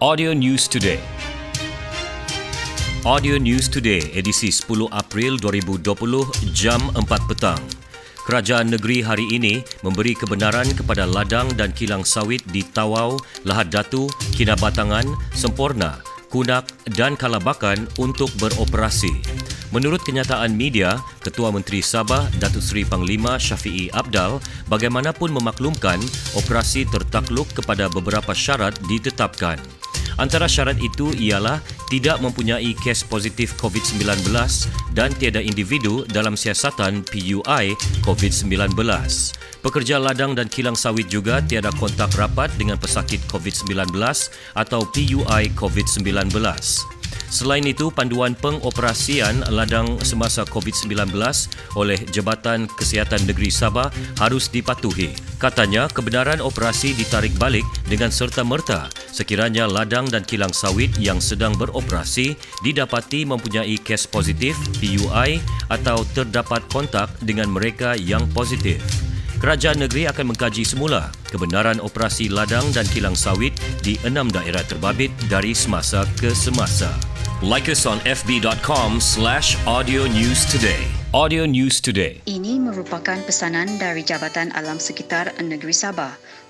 Audio News Today. Audio News Today edisi 10 April 2020 jam 4 petang. Kerajaan negeri hari ini memberi kebenaran kepada ladang dan kilang sawit di Tawau, Lahad Datu, Kinabatangan, Semporna, Kunak dan Kalabakan untuk beroperasi. Menurut kenyataan media, Ketua Menteri Sabah Datuk Seri Panglima Syafiee Abdal bagaimanapun memaklumkan operasi tertakluk kepada beberapa syarat ditetapkan. Antara syarat itu ialah tidak mempunyai kes positif COVID-19 dan tiada individu dalam siasatan PUI COVID-19. Pekerja ladang dan kilang sawit juga tiada kontak rapat dengan pesakit COVID-19 atau PUI COVID-19. Selain itu, panduan pengoperasian ladang semasa COVID-19 oleh Jabatan Kesihatan Negeri Sabah harus dipatuhi. Katanya, kebenaran operasi ditarik balik dengan serta-merta sekiranya ladang dan kilang sawit yang sedang beroperasi didapati mempunyai kes positif PUI atau terdapat kontak dengan mereka yang positif. Kerajaan negeri akan mengkaji semula kebenaran operasi ladang dan kilang sawit di enam daerah terbabit dari semasa ke semasa. Like us on fb.com slash audio news today. Audio News Today. Ini merupakan pesanan dari Jabatan Alam Sekitar Negeri Sabah.